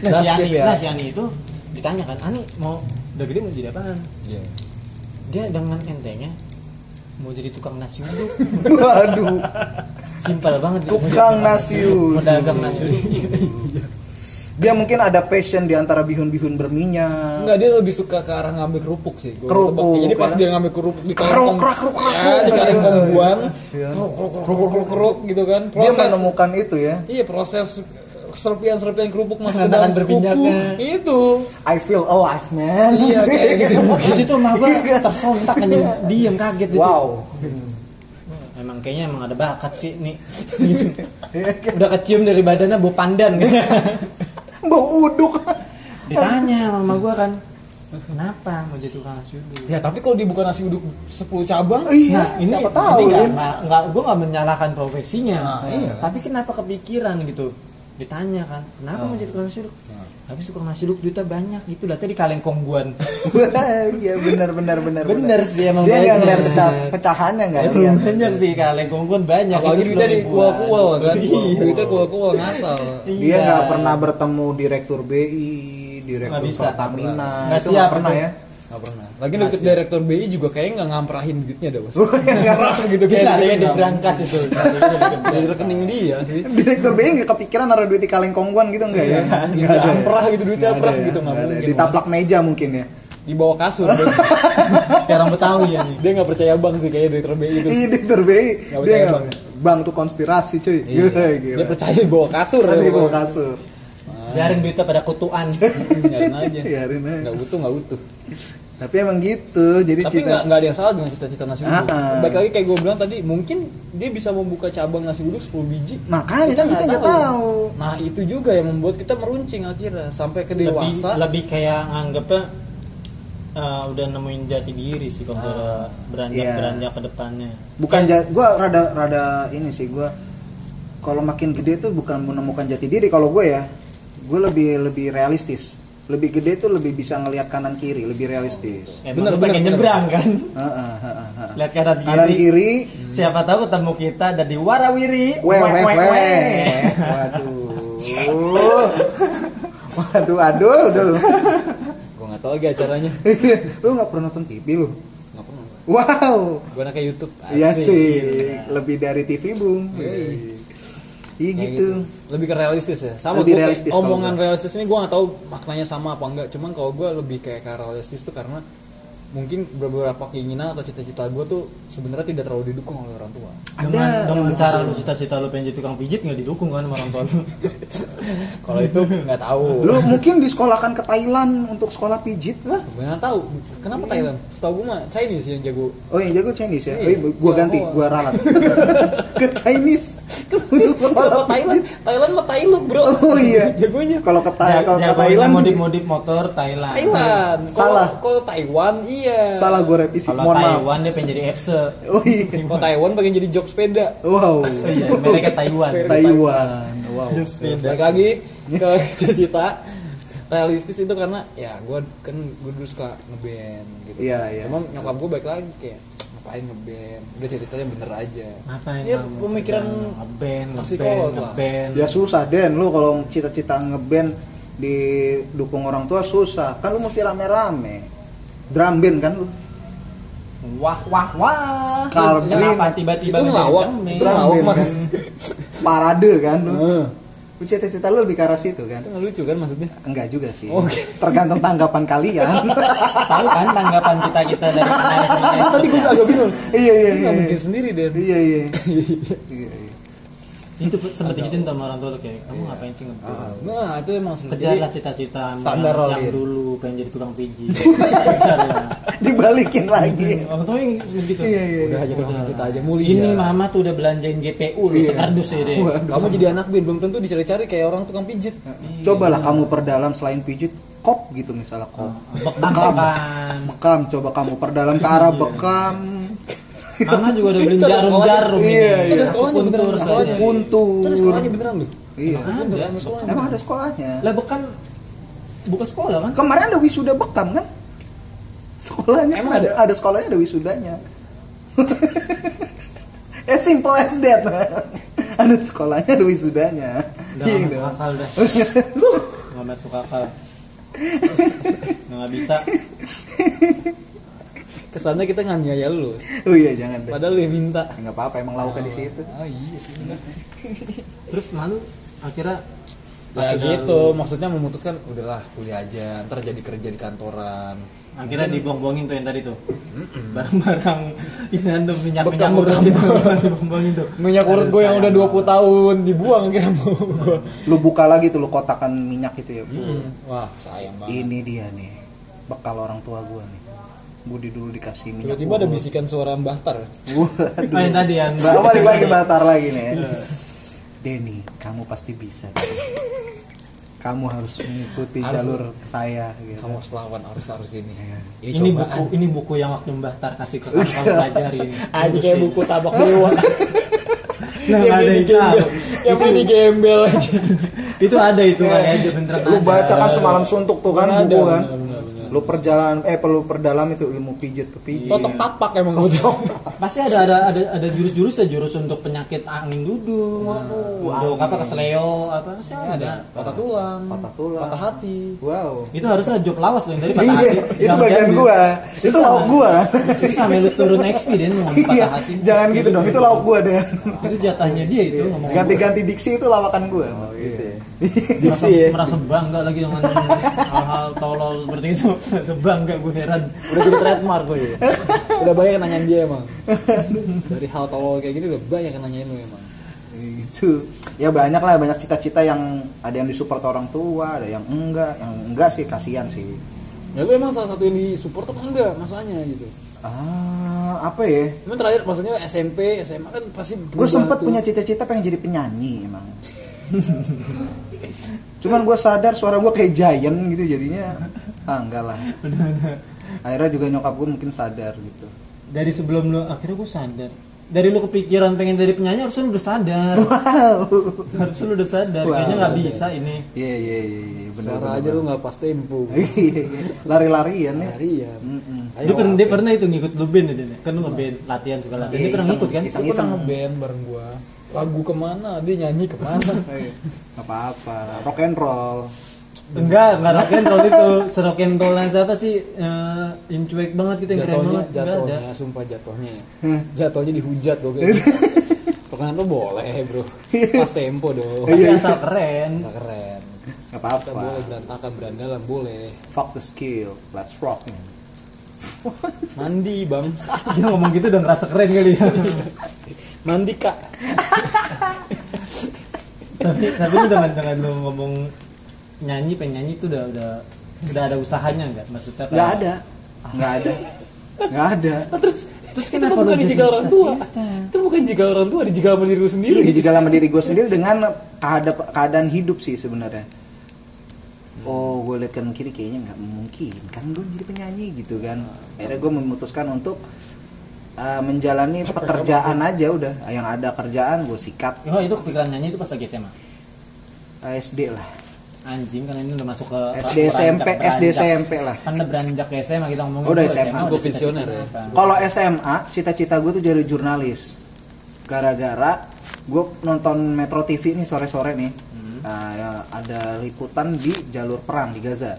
nah si Ani ya. nah si Ani itu ditanya kan Ani mau udah gede mau jadi apaan? Iya. dia dengan entengnya mau jadi tukang nasi uduk *laughs* waduh simpel banget dia. tukang nasi uduk. mau dagang nasi uduk dia mungkin ada passion di antara bihun-bihun berminyak Enggak dia lebih suka ke arah ngambil kerupuk sih. Gua Kerupuk. Jadi pas kan? dia ngambil kerupuk di kaleng krak, keruk, krak, ya, di keruk, keruk, keruk, keruk, gitu kan. dia menemukan itu ya iya proses serpian-serpian kerupuk masuk ke dalam kerupuk. Itu. I feel alive man Iya kayak *laughs* gitu. di situ mah gua tersontak aja diem kaget gitu wow emang kayaknya emang ada bakat sih nih *laughs* gitu. udah kecium dari badannya bau pandan gitu. *laughs* bau uduk ditanya sama mama gua kan kenapa mau jadi tukang nasi uduk Ya tapi kalau dibuka nasi uduk 10 cabang, iya nah ini siapa tahu ini nggak ya nggak nggak gue nggak menyalahkan profesinya Nah, iya. tapi kenapa kepikiran gitu ditanya kan kenapa mau jadi tukang nasi uduk Nah. tapi tukang nasi uduk duitnya banyak itu lah tadi kaleng kongguan *laughs* iya benar benar benar Bener sih, emang dia nggak banyak. ngeliat peca- pecahannya nggak lihat banyak sih kaleng kongguan banyak apalagi Itu duitnya di 10 kual-kual kan. Iya. Duitnya kual-kual ngasal. dia Iya. nggak pernah bertemu direktur BI direktur. Pertamina Nggak itu siap nggak pernah ya Gak pernah. Lagi deket direktur BI juga kayaknya nggak ngamprahin duitnya dah bos. *laughs* Nggak pernah gitu Dia kayak yang gitu, di berangkas itu *laughs* Dari rekening dia sih. direktur BI nggak kepikiran naruh duit di kaleng kongguan gitu nggak ya Nggak ya? amprah gitu duitnya Nggak amprah ya? gitu nggak mungkin. ditaplak meja mungkin ya. Di bawah kasur. Bos. *laughs* kayak orang Betawi ya nih dia nggak percaya bang sih kayak direktur BI itu. iya direktur BI Nggak dia percaya nggak bang. bang tuh konspirasi cuy Iya. Gila. Dia percaya di bawah kasur. Ya, bawa pokoknya. kasur biarin duitnya pada kutuan Nyariin aja. Biarin aja. Nggak butuh nggak butuh. Tapi emang gitu jadi Tapi cita nggak ada yang salah dengan cita-cita nasi uduk. Ah, ah. Baik lagi kayak gue bilang tadi, mungkin dia bisa membuka cabang nasi uduk 10 biji. makanya kan kita nggak tahu Nah itu juga yang membuat kita meruncing akhirnya sampai ke lebih dewasa. lebih kayak nganggepnya eh, udah nemuin jati diri sih kalau Ah, beranjak iya. beranjak ke depannya bukan ja- gua rada rada ini sih gua kalau makin gede tuh bukan menemukan jati diri kalau gue ya gue lebih lebih realistis lebih gede tuh lebih bisa ngelihat kanan kiri lebih realistis Ya, Bener, bener, pengen bener. nyebrang kan. Heeh, heeh, heeh. Lihat kanan kiri. kanan kiri Siapa tahu ketemu kita ada di Warawiri. weh wek. waduh waduh aduh aduh Gue nggak tahu lagi acaranya. lu nggak pernah nonton TV lu Nggak pernah. wow Gue anaknya YouTube. Iya sih, lebih dari TV bung. Yoi. Iya Kayak gitu. Lebih ke realistis ya. Sama Lebih gua realistis omongan realistis ini gue nggak tahu maknanya sama apa enggak. Cuman kalau gue lebih kayak ke realistis tuh karena mungkin beberapa keinginan atau cita-cita gue tuh sebenarnya tidak terlalu didukung oleh orang tua. Dengan, dengan yang- cara lu cita-cita lu pengen jadi tukang pijit nggak didukung kan sama orang tua lu. *laughs* Kalau itu nggak tahu. Lu mungkin disekolahkan ke Thailand untuk sekolah pijit lah. Gue nggak tahu. Kenapa Thailand? Setahu gue mah Chinese yang jago. Oh yang jago Chinese ya? Iya. Oh, gua ganti, gua ralat. *laughs* ke Chinese. untuk Kalau sekolah Thailand. Thailand mah Thailand bro. Oh iya. *laughs* Jagonya. Kalau ke Thai- kalau ke Thailand modif-modif motor Thailand. Thailand. Salah. Kalau Taiwan iya. Salah gua revisi. Kalau Mohon maaf. Taiwan dia pengen jadi FC. Oh iya. Kalau Taiwan pengen jadi jok sepeda. Wow. Oh iya, mereknya Taiwan. Taiwan. Wow. Balik lagi ke *laughs* cita-cita realistis itu karena ya gue kan gue dulu suka ngeband gitu. Iya, iya. Cuma nyokap gue baik lagi kayak ngapain ngeband. Udah ceritanya bener aja. Ngapain Ya pemikiran ngeband, ngeband, lah. ngeband. Ya susah Den, lu kalau cita-cita ngeband didukung orang tua susah. Kan lu mesti rame-rame. Drum band kan lu. Wah wah wah. Kalau Kenapa tiba-tiba itu ngelawak. drum ngelawak, Mas. kan. Parade kan lu. Lu cita-cita lu lebih ke arah situ kan? Itu nggak lucu kan maksudnya? Enggak juga sih. Oke. Tergantung tanggapan kalian. *laughs* Tahu kan tanggapan kita kita dari *laughs* tadi gue agak bingung. iya iya Itu iya. nggak mungkin sendiri deh. Iya iya. *laughs* Iya, iya. itu sempet dikitin sama orang tua kayak kamu ngapain sih ngeband? Nah itu emang. Kejarlah cita-cita standar yang, dulu pengen jadi tukang pijit. *laughs* Dibalikin lagi. *laughs* Orang tua yang begitu. Iya iya. Udah iya. aja tukang cita aja mulia. Ini mama tuh udah belanjain GPU Iya. sekardus ya deh. Kamu jadi anak band belum tentu dicari-cari kayak orang tukang pijit. Cobalah kamu perdalam selain pijit kop gitu misalnya kop. Bekam kan. Bekam coba kamu perdalam ke arah bekam. Mama juga udah beli jarum-jarum ini. Iya, Itu ada iya. sekolahnya beneran Puntur ada sekolahnya. Itu ada sekolahnya beneran loh. Iya. Emang ada, ada sekolahnya. Emang ada sekolahnya. Lah bekam buka sekolah kan? Kemarin ada wisuda bekam kan? Sekolahnya Emang ada ada sekolahnya ada wisudanya. as simple as that. ada sekolahnya ada wisudanya. Udah Iya gak gitu. masuk akal dah. Gak masuk akal. Nggak bisa. Kesannya kita nganiaya lu. Oh iya jangan deh. Padahal dia minta. Enggak apa-apa emang lauknya di situ. Oh iya sih. *laughs* Terus malu akhirnya Ya gitu, lu- maksudnya memutuskan udahlah kuliah aja, ntar jadi kerja di kantoran. Akhirnya dibuang-buangin tuh yang tadi tuh. Barang-barang *laughs* ini tuh minyak minyak Bekam, urut bekam. itu *laughs* dibuang-buangin tuh. Minyak urut gue yang udah 20 banget. tahun dibuang kira mau gue. Lu buka lagi tuh lu kotakan minyak itu ya. Wah sayang banget. Ini dia nih. Bekal orang tua gua nih. Budi dulu dikasih minyak. Tiba-tiba ada bisikan suara Mbah Tar. Waduh. Yang tadi yang Mbak balik lagi batar lagi nih. ya. Denny, kamu pasti bisa. Kamu harus mengikuti Harus. jalur saya gitu. Kamu harus lawan harus harus ini. Iya. Ini, ini buku ini buku yang waktu Mbah Tar kasih ke kamu kamu pelajarin. Aja kayak buku tabak dewa. Nah, nggak ada yang tahu. yang beli di gembel aja. itu ada itu aja beneran Lu ada. baca kan semalam suntuk tuh kan buku kan. Lu perjalanan eh perlu perdalam itu ilmu pijit pijit. Totok tapak emang gue pasti ada ada ada ada jurus-jurus ya jurus untuk penyakit angin dudung untuk apa kesleo apa sih Ya, ada patah tulang, Patah tulang. patah hati. Wow. itu harusnya job lawas loh yang tadi patah Iya, hati itu Jangan bagian gua. Itu lauk gua. itu sampai lu turun XP deh ngomong Iya, patah hati jangan gitu dong. Itu lauk gua deh. itu jatahnya dia itu Ganti-ganti diksi itu lawakan gua. Oh, gitu ya. *laughs* merasa, ya. merasa bangga lagi dengan hal-hal tolol seperti itu merasa bangga gue heran Udah jadi trademark gue ya. Udah banyak yang nanyain dia emang. Dari hal tolol kayak gini udah banyak yang nanyain lu emang. itu ya banyak lah banyak cita-cita yang ada yang disupport orang tua ada yang enggak yang enggak sih kasihan sih Ya lu emang salah satu yang disupport apa enggak masalahnya gitu. ah apa ya Emang terakhir maksudnya SMP, SMA kan pasti gue sempet tuh. punya cita-cita pengen jadi penyanyi emang cuman gue sadar suara gue kayak giant gitu jadinya ah enggak lah akhirnya juga nyokap gue mungkin sadar gitu dari sebelum lu akhirnya gue sadar dari lu kepikiran pengen dari penyanyi harusnya lu udah sadar *laughs* wow harusnya lu udah sadar Wow. kayaknya nggak bisa ini iya iya iya iya, benar Suara benar, aja lu nggak pas tempo. *laughs* Iya, iya. lari-larian ya Harian. Mm-mm. Ayo, lu pernah dia pernah itu ngikut lu band ya Din? kan lu ngeband latihan suka latihan Iya, dia pernah ngikut kan iseng. Dia pernah ngeband bareng gua. Lagu ke mana? Dia nyanyi ke mana? *laughs* Iya. apa-apa rock and roll enggak enggak rock and roll itu serock and roll yang siapa sih eh, yang cuek banget gitu yang keren jatuhnya, banget enggak ada jatuhnya, sumpah jatuhnya. Hmm. Jatuhnya dihujat kayak. *laughs* Perkenalan lu boleh, Bro. Pas tempo dong. tapi asal keren Nggak keren. Gak Kita boleh apa-apa berantakan berandalan boleh. fuck the skill let's rock Mandi, Bang. dia ngomong gitu udah ngerasa keren kali ya *laughs* Mandi, Kak. tapi tapi lu dengan dengan lu ngomong nyanyi penyanyi itu udah udah udah ada usahanya nggak maksudnya kayak- nggak ada nggak ada nggak ada Terus Terus itu kenapa bukan lu jadi dijaga orang tua? Itu bukan dijaga orang tua, dijaga sama diri sendiri. Iya, juga lama diri gue sendiri dengan keadaan, keadaan hidup sih sebenarnya. Oh, gue lihat kanan kiri kayaknya nggak mungkin kan gue jadi penyanyi gitu kan. Akhirnya gue memutuskan untuk uh, menjalani pekerjaan aja udah. Yang ada kerjaan gue sikat Oh itu kepikiran nyanyi itu pas lagi SMA uh, SD lah. anjing kan ini udah masuk ke SD SMP SD SMP lah. kan udah beranjak ke SMA kita ngomongin Udah SMA, gua cita-cita pensiuner ya. Kalau SMA, cita-cita gue tuh jadi jurnalis. Gara-gara gue nonton Metro TV nih sore-sore nih. Nah, ya, ada liputan di jalur perang di Gaza.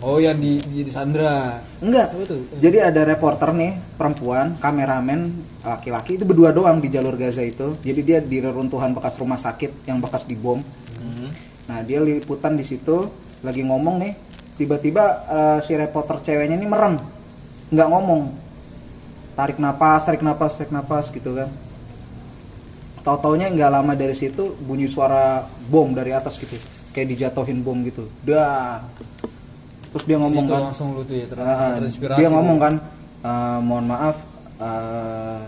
Oh, yang di di, di Sandra. Enggak. Siapa tuh? Jadi ada reporter nih, perempuan, kameramen, laki-laki itu berdua doang di jalur Gaza itu. Jadi dia di reruntuhan bekas rumah sakit yang bekas dibom. Hmm. Nah, dia liputan di situ lagi ngomong nih, tiba-tiba eh, si reporter ceweknya ini merem. Nggak ngomong. Tarik napas, tarik napas, tarik napas gitu kan. Tahu-taunya nggak lama dari situ bunyi suara bom dari atas gitu. Kayak dijatuhin bom gitu. Dah. Terus dia ngomong Situ kan. langsung lu tuh ya ter- Ah, terinspirasi. dia ngomong kan "Eh, mohon maaf eh,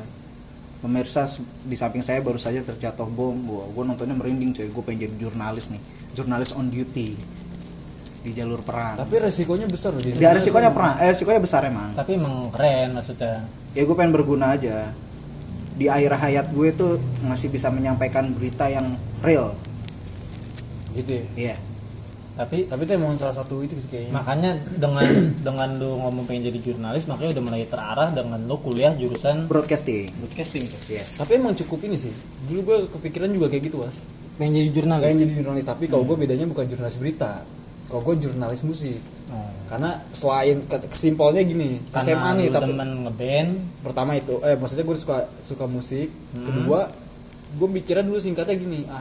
pemirsa di samping saya baru saja terjatuh bom. Gua gua nontonnya merinding coy gue pengen jadi jurnalis nih. Jurnalis on duty di jalur perang. Tapi resikonya besar loh. di dia Indonesia resikonya pernah eh resikonya besar emang. Tapi emang keren maksudnya. Ya gue pengen berguna aja. Di akhir hayat gue tuh masih bisa menyampaikan berita yang real. Gitu ya. iya tapi Tapi itu emang salah satu itu sih kayaknya. makanya dengan *clears throat* dengan lu ngomong pengen jadi jurnalis makanya udah mulai terarah dengan lu kuliah jurusan broadcasting broadcasting tuh. yes Tapi emang cukup ini sih. Dulu gue kepikiran juga kayak gitu, Was. pengen jadi jurnalis Kayak jadi jurnalis, tapi kalau gue bedanya bukan jurnalis berita. Kalau gue jurnalis musik. Oh. Karena selain ke- kesimpelnya gini, Karena SMA nih tapi demen ngeband pertama itu eh maksudnya gue suka suka musik. Hmm. Kedua, gue mikiran dulu singkatnya gini, ah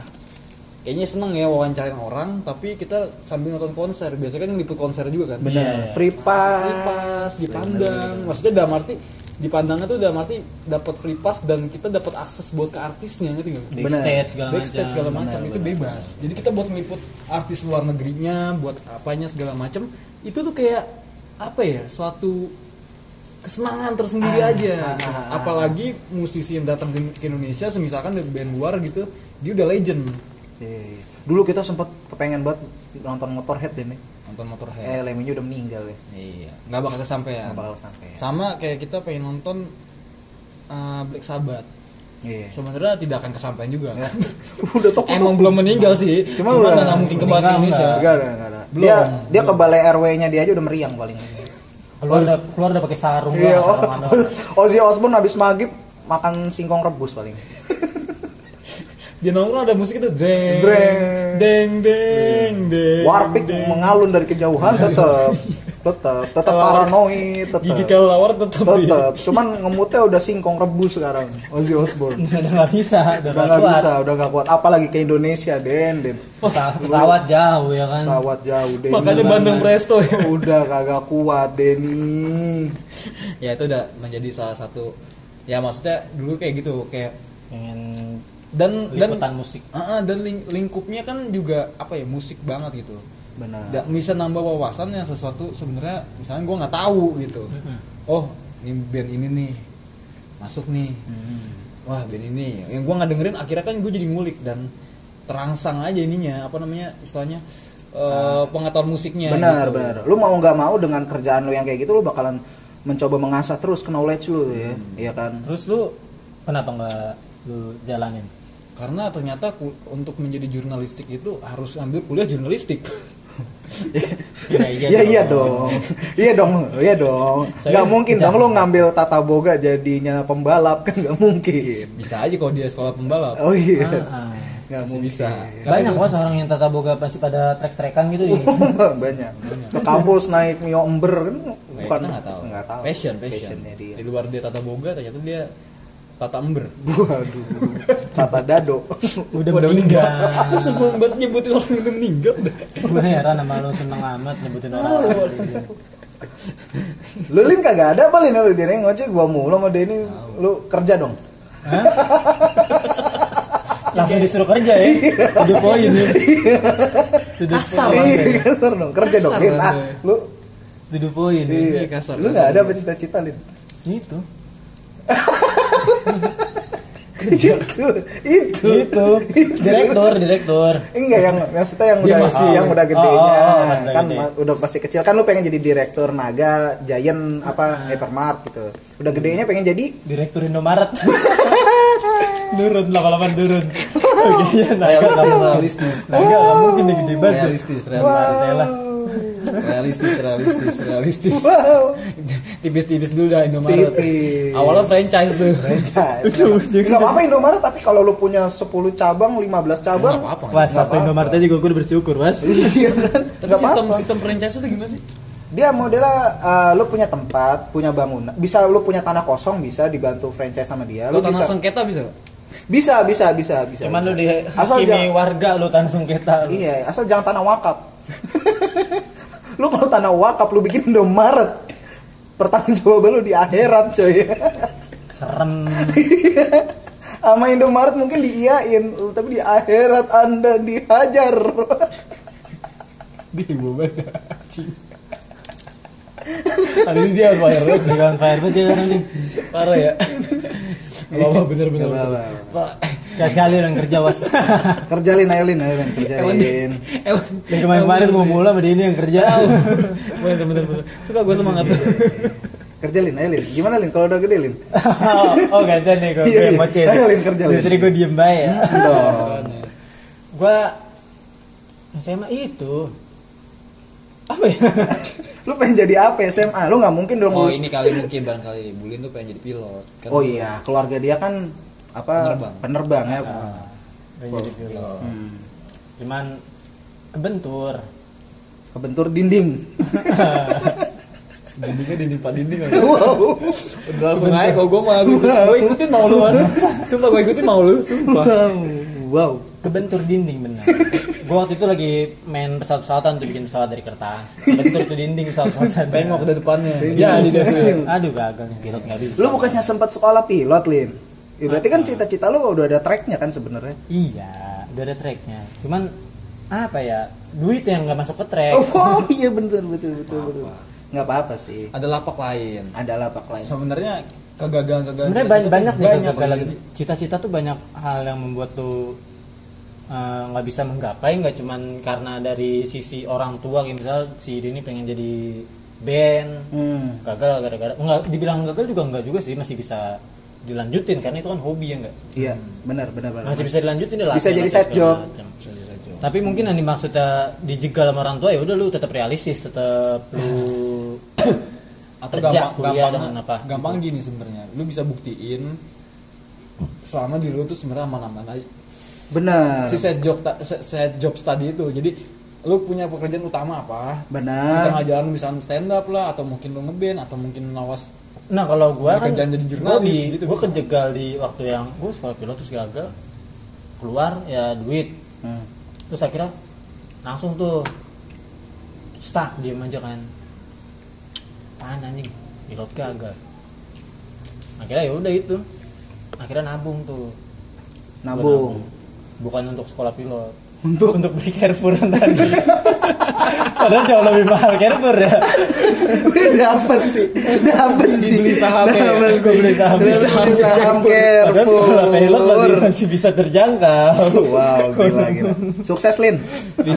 kayaknya seneng ya wawancarain orang, tapi kita sambil nonton konser. Biasanya kan liput konser juga kan. Benar. free pass free pass dipandang maksudnya dalam arti dipandangnya tuh dalam arti dapat free pass dan kita dapat akses buat ke artisnya ngerti nggak Benar. backstage segala backstage macam segala macam itu bebas jadi kita buat meliput artis luar negerinya buat apanya segala macam itu tuh kayak apa ya suatu kesenangan tersendiri Ah, aja ah, gitu. ah, ah. apalagi musisi yang datang ke ke Indonesia semisalkan dari band luar gitu dia udah legend Iya. dulu kita sempat kepengen buat nonton motorhead deh nih nonton eh motorhead Lemmy udah meninggal ya iya nggak bakal kesampaian Nggak bakal sampai ya. sama kayak kita pengen nonton uh, Black Sabbath Iya. sebenarnya tidak akan kesampaian juga Ya. *laughs* udah toko emang belum meninggal sih Cuma cuma udah- nggak mungkin ke Indonesia Enggak ada, enggak ada. Belum, Dia dia ke belum. balai RW-nya dia aja udah meriang paling. keluar udah keluar udah pakai sarung Iya. *laughs* Ozzy Osbourne habis maghrib makan singkong rebus paling. *laughs* dia nongkrong ada musik itu deng Dreng. deng deng deng Warpik deng. mengalun dari kejauhan tetep *laughs* tetep Kelawar. paranoid tetep. Gigi kelawar tetap di tetep cuman ngemutnya udah singkong rebus sekarang Ozzy Osbourne. Udah nggak bisa udah nggak bisa udah nggak kuat. Apalagi ke Indonesia den den. Pesawat, pesawat jauh ya kan? Pesawat jauh den makanya Bandung Presto ya. Udah kagak kuat Denny. Ya itu udah menjadi salah satu ya maksudnya dulu kayak gitu kayak pengen dan dan liputan musik. Ah, ah, dan ling- lingkupnya kan juga apa ya musik banget gitu. Benar. Nggak bisa nambah wawasan yang sesuatu sebenarnya misalnya gue nggak tahu gitu. Oh ini band ini nih masuk nih. Hmm. wah band ini. Yang gue nggak dengerin akhirnya kan gue jadi ngulik dan terangsang aja ininya apa namanya istilahnya eh, pengetahuan musiknya benar gitu. benar. Lu mau nggak mau dengan kerjaan lu yang kayak gitu lu bakalan mencoba mengasah terus knowledge lu ya. Hmm. iya kan? Terus lu Kenapa nggak lu jalanin? karena ternyata ku- untuk menjadi jurnalistik itu harus ambil kuliah jurnalistik *laughs* Ya, Iya iya dong. Iya dong. Iya dong. Saya- Nggak mungkin dong lu ngambil tata boga jadinya pembalap kan nggak mungkin. bisa aja kalau dia sekolah pembalap Oh iya. Ah, ah. Nggak Masih mungkin. bisa. Banyak kok seorang yang tata boga pasti pada trek-trekan gitu di. *laughs* Banyak. Ke kampus naik Mio Ember kan bukan nggak tahu. nggak tahu. passion passion Passionnya dia. di luar dia tata boga ternyata dia tata ember Waduh. Tata dado. Udah *laughs* Udah meninggal. sebelum buat nyebutin orang itu meninggal dah. Gue heran sama lu seneng amat nyebutin orang. Lu Lin kagak ada apa Lin lu jadi ngojek gua mulu sama Denny lu kerja dong. Hah? *laughs* Langsung disuruh kerja ya. Tujuh poin ya. Kasar poin. lah. Iya, kasar dong. Kerja dong. Kasar Lin. Ah, lu Tujuh poin. ya. iya. kasar, Lu kasar. nggak ada apa cita-cita Lin? Itu. Itu itu Itu. Direktur, direktur. enggak yang maksudnya yang udah masih- yang udah oh, gedenya oh, pas udah kan gede. udah pasti kecil kan lu pengen jadi direktur Naga Giant apa Hypermart gitu udah gedenya pengen jadi Direktur Indomaret. turun 88 turun. Oke, ya naga mungkin. realistis Naga nggak mungkin nih gede banget. realistis realistis. Realistis realistis realistis. Wow. Tipis-tipis dulu dah Indomaret. Tipis. awalnya franchise tuh. Franchise. Nggak apa-apa Indomaret tapi kalau lu punya 10 cabang 15 cabang nggak apa-apa. Wah, Nggak satu. Indomaret aja gue udah bersyukur, Mas. iya kan? Tapi nggak sistem apa-apa. sistem franchise itu gimana sih? Dia modelnya uh, lu punya tempat punya bangunan. Bisa lu punya tanah kosong bisa dibantu franchise sama dia. Lu tanah bisa. sengketa bisa? Bisa bisa bisa bisa Cuman lu Asal dihakimi jangan- warga lu tanah sengketa. lu. Iya, asal jangan tanah wakaf. *laughs* lu kalau tanah wakaf lu bikin Indomaret. Pertanggung jawaban lu di akhirat, coy. Serem. *laughs* Sama Indomaret mungkin diiyain, tapi di akhirat Anda dihajar. Dia banget. *laughs* Hari ini dia fire Dengan fire banget ya nanti. parah ya. Gak apa bener bener. Pak, Sekali-sekali orang kerja, Was. *laughs* Kerjalin ayo Lin, ayo Lin, emang kerjalin. emang Dari kemarin-kemarin mau mulai sama ini yang kerja. bener bener bener. Suka gue semangat. Kerjalin ayo Lin. Gimana Lin kalau udah gede Lin? oh, *laughs* oh gantian nih gue Iya, yang iya. bocil. Ayo, Lin, kerja, Lin. Dari tadi gue diem baik ya. Dong. Gue SMA itu apa ya? Lu pengen jadi apa SMA? Lu nggak mungkin dong Oh lulus- ini kali mungkin barangkali Bulin tuh pengen jadi pilot. Kan Oh iya, keluarga dia kan apa Penerbang. penerbang ya. Gak jadi pilot. pilot. Hmm. Cuman kebentur. Kebentur dinding. *laughs* Dindingnya dinding pak dinding aja. wow. Udah langsung aja kalau gue mah gue ikutin mau lu mas. Sumpah gue ikutin mau lu. Sumpah. Wow. Kebentur dinding bener. gue waktu itu lagi main pesawat-pesawatan tuh bikin pesawat dari kertas. Kebentur tuh dinding pesawat-pesawatan. Pengok ke depannya. Iya. Ya di ya. Aduh gagal pilot nggak bisa. Lu bukannya sempat sekolah pilot, Lin? Ya, berarti kan cita-cita lu udah ada tracknya kan sebenarnya. Iya, udah ada tracknya. Cuman apa ya? Duit yang nggak masuk ke track. Oh, oh, *laughs* iya betul betul betul betul. Nggak apa-apa sih. Ada lapak lain. Ada lapak lain. Sebenarnya kegagalan-kegagalan. Sebenarnya banyak, banyak nih banyak kegagalan. Cita-cita tuh banyak hal yang membuat tuh eh, nggak bisa menggapai nggak cuman karena dari sisi orang tua kayak misal si ini pengen jadi band Hmm. gagal gara-gara nggak dibilang gagal juga nggak juga sih masih bisa dilanjutin karena itu kan hobi ya nggak Iya, benar benar benar. masih bisa dilanjutin deh Bisa jadi side job. tapi mungkin yang dimaksudnya dijegal sama orang tua ya udah lu tetap realistis tetap lu *coughs* atau Kerja, gampang kuliah gampang dengan apa? gampang gini sebenarnya lu bisa buktiin selama di lu tuh sebenarnya aman-aman aja Benar. si set job ta- set- job study itu jadi lu punya pekerjaan utama apa di Benar. tengah jalan lu bisa stand up lah atau mungkin lu ngeband atau mungkin nawas nah kalau Jadi kan kerjaan jadi gua jurnalis di- gitu gua bisa. kejegal di waktu yang gua sekolah pilot terus gagal keluar ya duit. Hmm. terus akhirnya langsung tuh stuck diem aja kan. Apaan anjing? Pilot gagal. Akhirnya ya udah itu. Akhirnya nabung tuh. Gua Nabung. bukan untuk sekolah pilot Untuk? untuk beli Carrefour tadi *laughs* padahal jauh lebih mahal Carrefour ya dapat sih. Dapat sih. Beli saham ya. Sih. beli saham. Beli saham, saham padahal sekolah pilot masih, Carrefour. masih bisa terjangkau Wow, gila gila. *laughs* Sukses Lin. Bisa